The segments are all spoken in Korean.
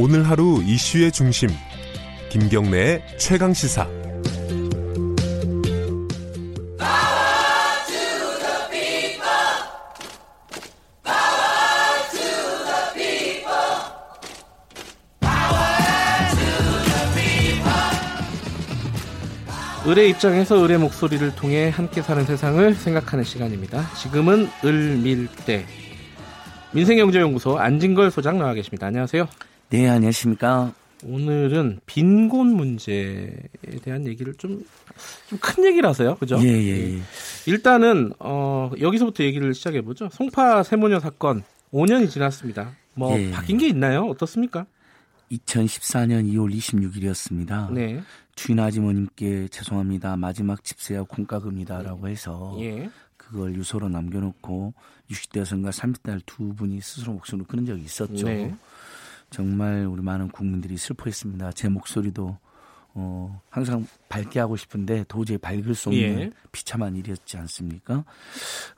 오늘 하루 이슈의 중심 김경래의 최강 시사 을의 입장에서 을의 목소리를 통해 함께 사는 세상을 생각하는 시간입니다. 지금은 을밀대 민생경제연구소 안진걸 소장 나와 계십니다. 안녕하세요. 네, 안녕하십니까. 오늘은 빈곤 문제에 대한 얘기를 좀, 좀 큰 얘기라서요. 그죠? 예, 예, 예. 일단은, 어, 여기서부터 얘기를 시작해 보죠. 송파 세모녀 사건 5년이 지났습니다. 뭐, 예. 바뀐 게 있나요? 어떻습니까? 2014년 2월 26일이었습니다. 네. 주인 아주머님께 죄송합니다. 마지막 집세와 공과금이다라고 해서 예. 그걸 유서로 남겨놓고 60대 여성과 30대 두 분이 스스로 목숨을 끊은 적이 있었죠. 네. 정말 우리 많은 국민들이 슬퍼했습니다. 제 목소리도 어, 항상 밝게 하고 싶은데 도저히 밝을 수 없는 예. 비참한 일이었지 않습니까?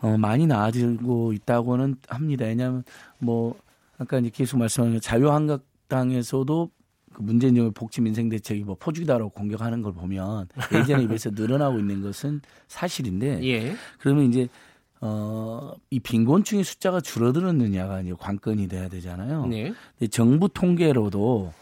어, 많이 나아지고 있다고는 합니다. 왜냐하면 뭐 아까 이제 계속 말씀하신 자유한국당에서도 그 문재인 정부의 복지 민생 대책이 뭐 포주기다라고 공격하는 걸 보면 예전에 비해서 늘어나고 있는 것은 사실인데 예. 그러면 이제 어, 이 빈곤층의 숫자가 줄어들었느냐가 이제 관건이 돼야 되잖아요. 네. 근데 정부 통계로도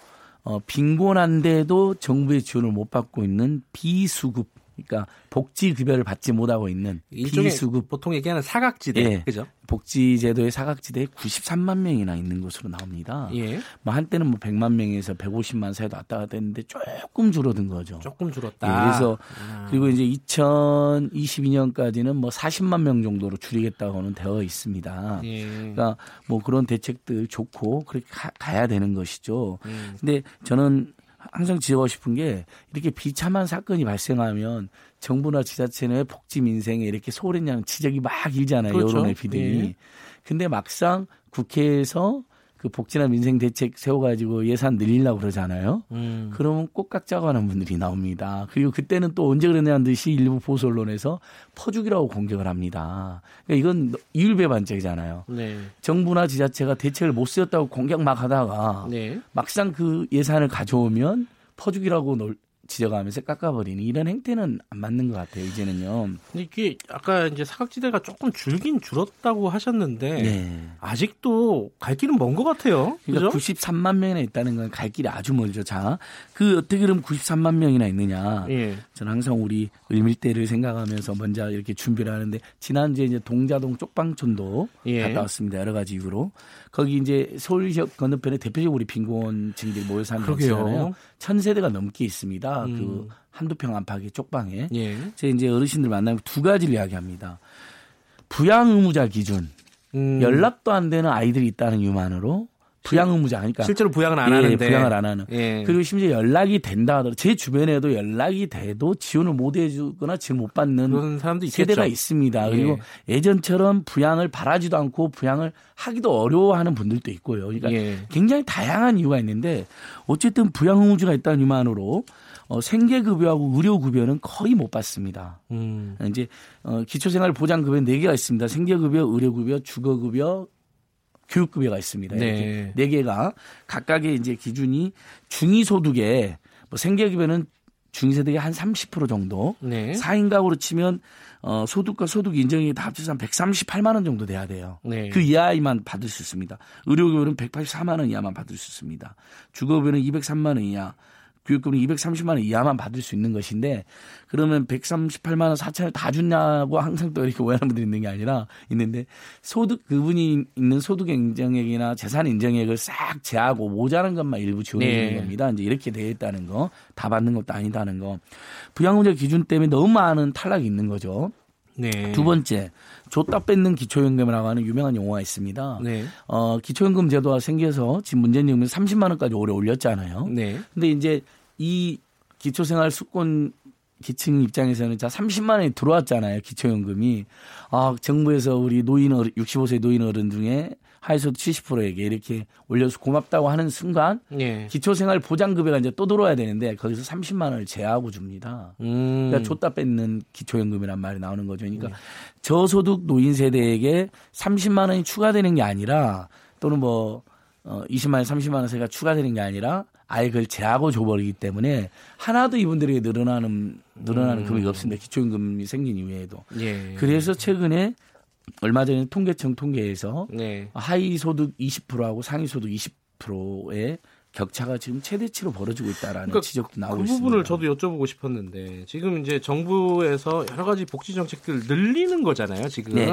어, 빈곤한데도 정부의 지원을 못 받고 있는 비수급, 그러니까 복지 급여를 받지 못하고 있는 비수급 보통 얘기하는 사각지대. 예. 그죠? 복지 제도의 사각지대에 93만 명이나 있는 것으로 나옵니다. 예. 뭐 한때는 뭐 100만 명에서 150만 사이도 왔다 갔다 했는데 조금 줄어든 거죠. 조금 예, 줄었다. 그래서 아. 그리고 이제 2022년까지는 뭐 40만 명 정도로 줄이겠다고는 되어 있습니다. 예. 그러니까 뭐 그런 대책들 좋고 그렇게 가, 야 되는 것이죠. 음. 근데 저는 항상 지적하고 싶은 게 이렇게 비참한 사건이 발생하면 정부나 지자체는 왜 복지 민생에 이렇게 소홀했냐는 지적이 막 일잖아요. 그렇죠. 여론의 비들이. 예. 근데 막상 국회에서 그 복지나 민생 대책 세워가지고 예산 늘리려고 그러잖아요. 음. 그러면 꼭깍자고 하는 분들이 나옵니다. 그리고 그때는 또 언제 그랬냐는 듯이 일부 보수 언론에서 퍼주기라고 공격을 합니다. 그러니까 이건 이율배반적이잖아요. 네. 정부나 지자체가 대책을 못 쓰였다고 공격 막 하다가 네. 막상 그 예산을 가져오면 퍼주기라고 놀- 지적하면서 깎아버리는 이런 행태는 안 맞는 것 같아요. 이제는요. 이게 아까 이제 사각지대가 조금 줄긴 줄었다고 하셨는데 네. 아직도 갈 길은 먼 것 같아요. 그러니까 그죠? 93만 명이나 있다는 건 갈 길이 아주 멀죠. 자, 그 어떻게 그럼 93만 명이나 있느냐? 예. 저는 항상 우리 을밀대를 생각하면서 먼저 이렇게 준비를 하는데 지난주에 이제 동자동 쪽방촌도 예. 갔다 왔습니다. 여러 가지 이유로 거기 이제 서울시역 건너편에 대표적으로 우리 빈곤층들이 모여 사는. 곳이잖아요. 천 세대가 넘게 있습니다. 음. 그 한두 평 안팎의 쪽방에 예. 제 이제 어르신들 만나면 두 가지를 이야기합니다. 부양 의무자 기준 음, 연락도 안 되는 아이들이 있다는 이유만으로 부양 의무자 하니까 실제로 부양은 안 예, 하는데 부양을 안 하는. 예. 그리고 심지어 연락이 된다 하더라도 제 주변에도 연락이 돼도 지원을 못 해주거나 지원 못 받는 그런 사람도 있겠죠. 세대가 있습니다. 예. 그리고 예전처럼 부양을 바라지도 않고 부양을 하기도 어려워하는 분들도 있고요. 그러니까 예. 굉장히 다양한 이유가 있는데 어쨌든 부양 의무자가 있다는 이유만으로 어, 생계급여하고 의료급여는 거의 못 받습니다. 음. 이제 어, 기초생활보장급여 네 개가 있습니다. 생계급여, 의료급여, 주거급여, 교육급여가 있습니다. 네. 네 개가 각각의 이제 기준이 중위소득에 뭐 생계급여는 중위소득의 한 30% 정도, 네. 4인 가구로 치면 어, 소득과 소득 인정이 다 합쳐서 한 138만 원 정도 돼야 돼요. 네. 그 이하만 받을 수 있습니다. 의료급여는 184만 원 이하만 받을 수 있습니다. 주거급여는 203만 원 이하, 교육급은 230만 원 이하만 받을 수 있는 것인데 그러면 138만 원 4천을 다 주냐고 항상 또 이렇게 오해하는 분들이 있는 게 아니라 있는데 소득 그분이 있는 소득 인정액이나 재산 인정액을 싹 제하고 모자란 것만 일부 지원해 주는 네. 겁니다. 이제 이렇게 되어 있다는 거, 다 받는 것도 아니다는 거. 부양의무자 기준 때문에 너무 많은 탈락이 있는 거죠. 네. 두 번째, 줬다 뺏는 기초연금이라고 하는 유명한 용어가 있습니다. 네. 어, 기초연금 제도가 생겨서 지금 문재인 정부는 30만 원까지 올해 올렸잖아요. 네. 근데 이제 이 기초생활 수권 기층 입장에서는 자 30만 원이 들어왔잖아요. 기초연금이. 아, 정부에서 우리 노인 어른 65세 노인 어른 중에 하에서도 70%에게 이렇게 올려서 고맙다고 하는 순간 예. 기초생활 보장급여가 이제 또 들어와야 되는데 거기서 30만 원을 제하고 줍니다. 음. 그러니까 줬다 뺏는 기초연금이란 말이 나오는 거죠. 그러니까 네. 저소득 노인 세대에게 30만 원이 추가되는 게 아니라 또는 뭐 어 20만 원, 30만 원 세가 추가되는 게 아니라 아예 그걸 제하고 줘버리기 때문에 하나도 이분들에게 늘어나는 늘어나는 음. 금액이 없습니다. 기초임금이 생긴 이후에도. 예. 그래서 최근에 얼마 전에 통계청 통계에서 네. 하위 소득 20%하고 상위 소득 20%의 격차가 지금 최대치로 벌어지고 있다라는 그러니까 지적도 나오고 그 있습니다. 부분을 저도 여쭤보고 싶었는데 지금 이제 정부에서 여러 가지 복지 정책들을 늘리는 거잖아요. 지금. 네.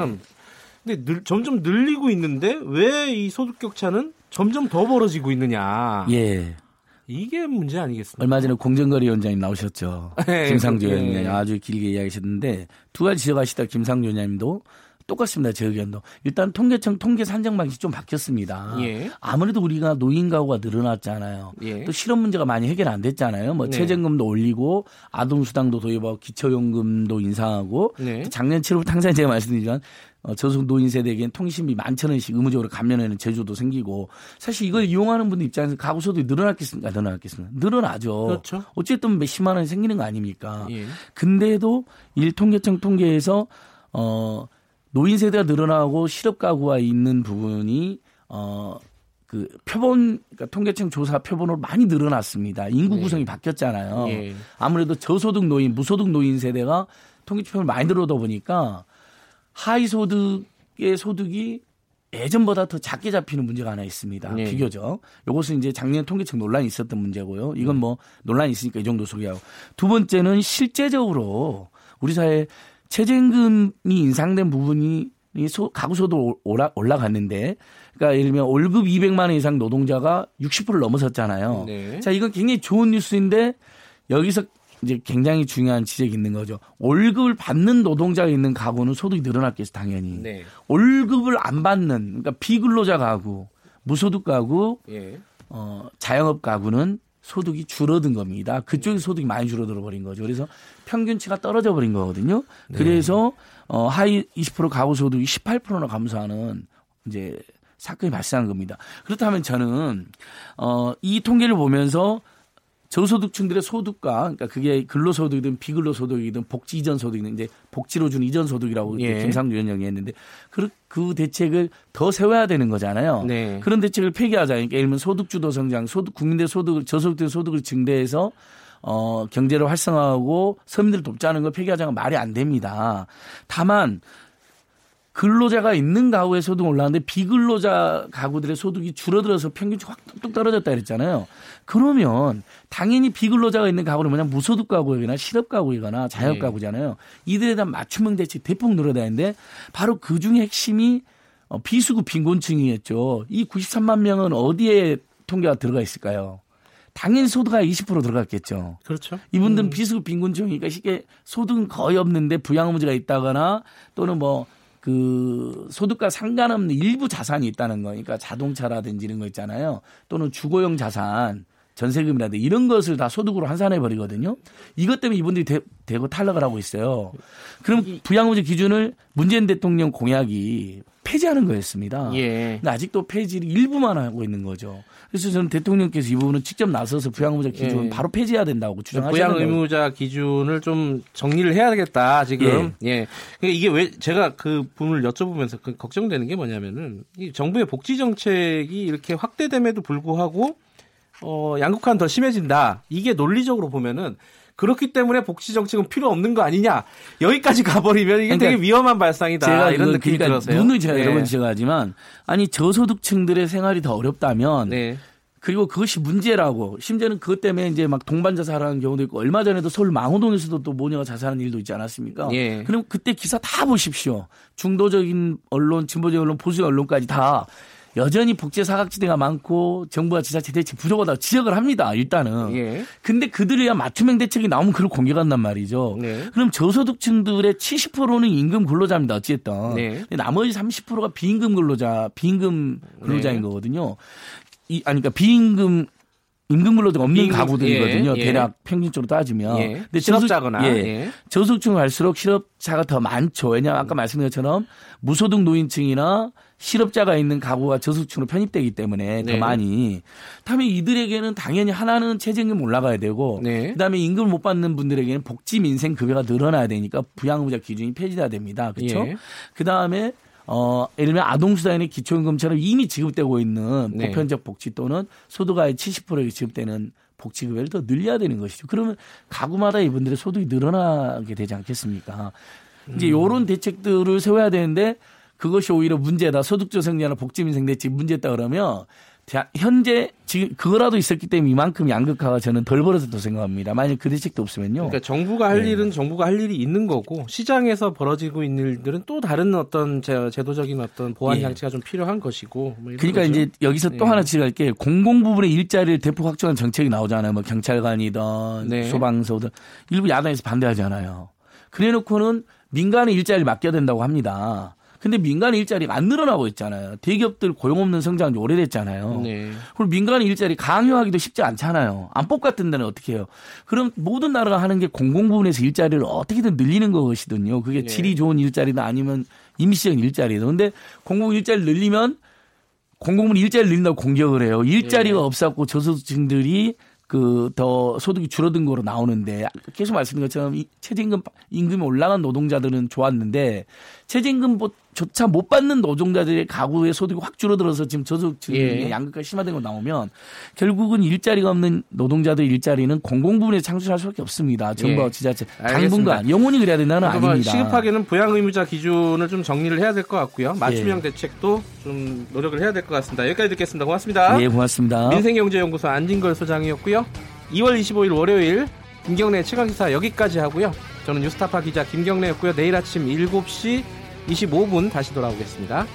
근데 늘, 점점 늘리고 있는데 왜 이 소득 격차는 점점 더 벌어지고 있느냐. 예. 이게 문제 아니겠습니까? 얼마 전에 공정거래 위원장님 나오셨죠. 네, 김상조 그- 의원님이 네. 아주 길게 이야기하셨는데 두 가지 지적하시다 김상조 의원님도 똑같습니다. 제 의견도. 일단 통계청 통계 산정 방식이 좀 바뀌었습니다. 예. 아무래도 우리가 노인 가구가 늘어났잖아요. 예. 또 실업 문제가 많이 해결 안 됐잖아요. 뭐 네. 최저임금도 올리고 아동 수당도 도입하고 기초연금도 인상하고 네. 또 작년 7월 항상 제가 말씀드리지만 어, 저소득 노인 세대에게는 통신비 만천 원씩 의무적으로 감면하는 제조도 생기고 사실 이걸 이용하는 분들 입장에서 가구 소득이 늘어났겠습니까? 늘어났겠습니까? 늘어나죠. 그렇죠. 어쨌든 몇십만 원이 생기는 거 아닙니까? 예. 근데도 일통계청 통계에서 어 노인 세대가 늘어나고 실업 가구가 있는 부분이 어 그 표본 그러니까 통계청 조사 표본으로 많이 늘어났습니다. 인구 네. 구성이 바뀌었잖아요. 예. 아무래도 저소득 노인, 무소득 노인 세대가 통계표를 많이 늘어다 보니까 하위 소득의 소득이 예전보다 더 작게 잡히는 문제가 하나 있습니다. 네. 비교적. 이것은 이제 작년 통계청 논란이 있었던 문제고요. 이건 뭐 논란이 있으니까 이 정도 소개하고. 두 번째는 실제적으로 우리 사회 최저임금이 인상된 부분이 이 소, 가구 소득 올라, 올라갔는데 그러니까 예를 들면 월급 200만 원 이상 노동자가 60%를 넘어섰잖아요. 네. 자, 이건 굉장히 좋은 뉴스인데 여기서 이제 굉장히 중요한 지적이 있는 거죠. 월급을 받는 노동자가 있는 가구는 소득이 늘어났겠죠, 당연히. 네. 월급을 안 받는 그러니까 비근로자 가구, 무소득 가구, 예. 어, 자영업 가구는 소득이 줄어든 겁니다. 그쪽에 소득이 많이 줄어들어 버린 거죠. 그래서 평균치가 떨어져 버린 거거든요. 그래서 어, 하위 20% 가구 소득이 18%나 감소하는 이제 사건이 발생한 겁니다. 그렇다면 저는 어, 이 통계를 보면서 저소득층들의 소득과 그러니까 그게 근로소득이든 비근로소득이든 복지 이전 소득이든 이제 복지로 준 이전 소득이라고 예. 김상조 위원장이 했는데 그, 그 대책을 더 세워야 되는 거잖아요. 네. 그런 대책을 폐기하자. 그러니까 예를 들면 소득주도 성장, 소득 국민들 소득을 저소득 소득을 증대해서 어 경제를 활성화하고 서민들을 돕자는 걸 폐기하자는 건 말이 안 됩니다. 다만 근로자가 있는 가구의 소득은 올라가는데 비근로자 가구들의 소득이 줄어들어서 평균치 확 뚝뚝 떨어졌다 그랬잖아요. 그러면 당연히 비근로자가 있는 가구는 뭐냐 무소득 가구이거나 실업 가구이거나 자영 네. 가구잖아요. 이들에 대한 맞춤형 대책 대폭 늘어야 되는데 바로 그 중에 핵심이 어, 비수급 빈곤층이었죠. 이 93만 명은 어디에 통계가 들어가 있을까요? 당연히 소득가 20% 들어갔겠죠. 그렇죠. 이분들은 비수급 빈곤층이니까 쉽게 소득은 거의 없는데 부양 문제가 있다거나 또는 뭐 그 소득과 상관없는 일부 자산이 있다는 거니까 자동차라든지 이런 거 있잖아요. 또는 주거용 자산, 전세금이라든지 이런 것을 다 소득으로 환산해 버리거든요. 이것 때문에 이분들이 대, 대거 탈락을 하고 있어요. 그럼 부양문제 기준을 문재인 대통령 공약이 폐지하는 거였습니다. 예. 근데 아직도 폐지를 일부만 하고 있는 거죠. 그래서 저는 대통령께서 이 부분은 직접 나서서 부양의무자 기준 예. 바로 폐지해야 된다고 부양 주장하셨는데 의무자 기준을 좀 정리를 해야겠다 지금. 예. 그러니까 이게 왜 제가 그 부분을 여쭤보면서 그 걱정되는 게 뭐냐면은 이 정부의 복지 정책이 이렇게 확대됨에도 불구하고 어 양극화는 더 심해진다. 이게 논리적으로 보면은 그렇기 때문에 복지 정책은 필요 없는 거 아니냐 여기까지 가버리면 이게 그러니까 되게 위험한 발상이다 제가 이런 느낌이 그러니까 들어서요. 눈을 제가 네. 여러 번 지적하지만 아니 저소득층들의 생활이 더 어렵다면 네. 그리고 그것이 문제라고 심지어는 그것 때문에 이제 막 동반 자살하는 경우도 있고 얼마 전에도 서울 망호동에서도 또 모녀가 자살하는 일도 있지 않았습니까? 예. 그럼 그때 기사 다 보십시오. 중도적인 언론, 진보적인 언론, 보수 언론까지 다 여전히 복제 사각지대가 많고 정부와 지자체 대책 부족하다고 지적을 합니다. 일단은. 예. 근데 그들이야 맞춤형 대책이 나오면 그걸 공격한단 말이죠. 네. 그럼 저소득층들의 70%는 임금 근로자입니다. 어쨌든. 네. 나머지 30%가 비임금 근로자, 비임금 근로자인 네. 거거든요. 이 아니 그러니까 비임금 임금 근로자가 없는 비임금, 가구들이거든요. 예, 예. 대략 평균적으로 따지면. 예. 근데 실업자거나. 저소득- 예. 예. 저소득층 갈수록 실업자가 더 많죠. 왜냐하면 아까 말씀드린 것처럼 무소득 노인층이나 실업자가 있는 가구가 저소득층으로 편입되기 때문에 네. 더 많이. 다음에 이들에게는 당연히 하나는 최저임금 올라가야 되고 네. 그다음에 임금을 못 받는 분들에게는 복지 민생 급여가 늘어나야 되니까 부양의무자 기준이 폐지돼야 됩니다. 그렇죠? 예. 그다음에 어, 예를 들면 아동수당의 기초임금처럼 이미 지급되고 있는 네. 보편적 복지 또는 소득의 70%에 지급되는 복지급여를 더 늘려야 되는 것이죠. 그러면 가구마다 이분들의 소득이 늘어나게 되지 않겠습니까? 이제 요런 대책들을 세워야 되는데 그것이 오히려 문제다. 소득조성자나 복지민생 대책 문제다 그러면 자, 현재 지금 그거라도 있었기 때문에 이만큼 양극화가 저는 덜 벌어졌다고 생각합니다. 만약 그 대책도 없으면요. 그러니까 정부가 할 네. 일은 정부가 할 일이 있는 거고 시장에서 벌어지고 있는 일들은 또 다른 어떤 제- 제도적인 어떤 보완 예. 장치가 좀 필요한 것이고. 뭐 그러니까 거죠. 이제 여기서 또 예. 하나 지적할 게 공공 부분의 일자리를 대폭 확충한 정책이 나오잖아요. 뭐 경찰관이든 네. 소방서든 일부 야당에서 반대하잖아요. 그래놓고는 민간의 일자리를 맡겨야 된다고 합니다. 근데 민간의 일자리가 안 늘어나고 있잖아요. 대기업들 고용 없는 성장이 오래됐잖아요. 네. 그리고 민간의 일자리 강요하기도 쉽지 않잖아요. 안법 같은 데는 어떻게 해요? 그럼 모든 나라가 하는 게 공공 부분에서 일자리를 어떻게든 늘리는 것이거든요. 그게 예. 질이 좋은 일자리든 아니면 임시적인 일자리든. 근데 공공 일자리를 늘리면 공공부문 일자리를 늘린다고 공격을 해요. 일자리가 예. 없었고 저소득층들이 그더 소득이 줄어든 거로 나오는데 계속 말씀드린 것처럼 이 최저임금 임금이 올라간 노동자들은 좋았는데 최저임금 조차 못 받는 노동자들의 가구의 소득이 확 줄어들어서 지금 저소득층의 예. 양극화 심화된 거 나오면 결국은 일자리가 없는 노동자들 일자리는 공공 부문에 창출할 수밖에 없습니다. 정부와 예. 지자체 알겠습니다. 당분간 영원히 그래야 된다는 아닙니다. 시급하게는 부양 의무자 기준을 좀 정리를 해야 될 것 같고요. 맞춤형 예. 대책도 좀 노력을 해야 될 것 같습니다. 여기까지 듣겠습니다. 고맙습니다. 예, 고맙습니다. 민생경제연구소 안진걸 소장이었고요. 2월 25일 월요일 김경래 최강기사 여기까지 하고요. 저는 뉴스타파 기자 김경래였고요. 내일 아침 7시 25분 다시 돌아오겠습니다.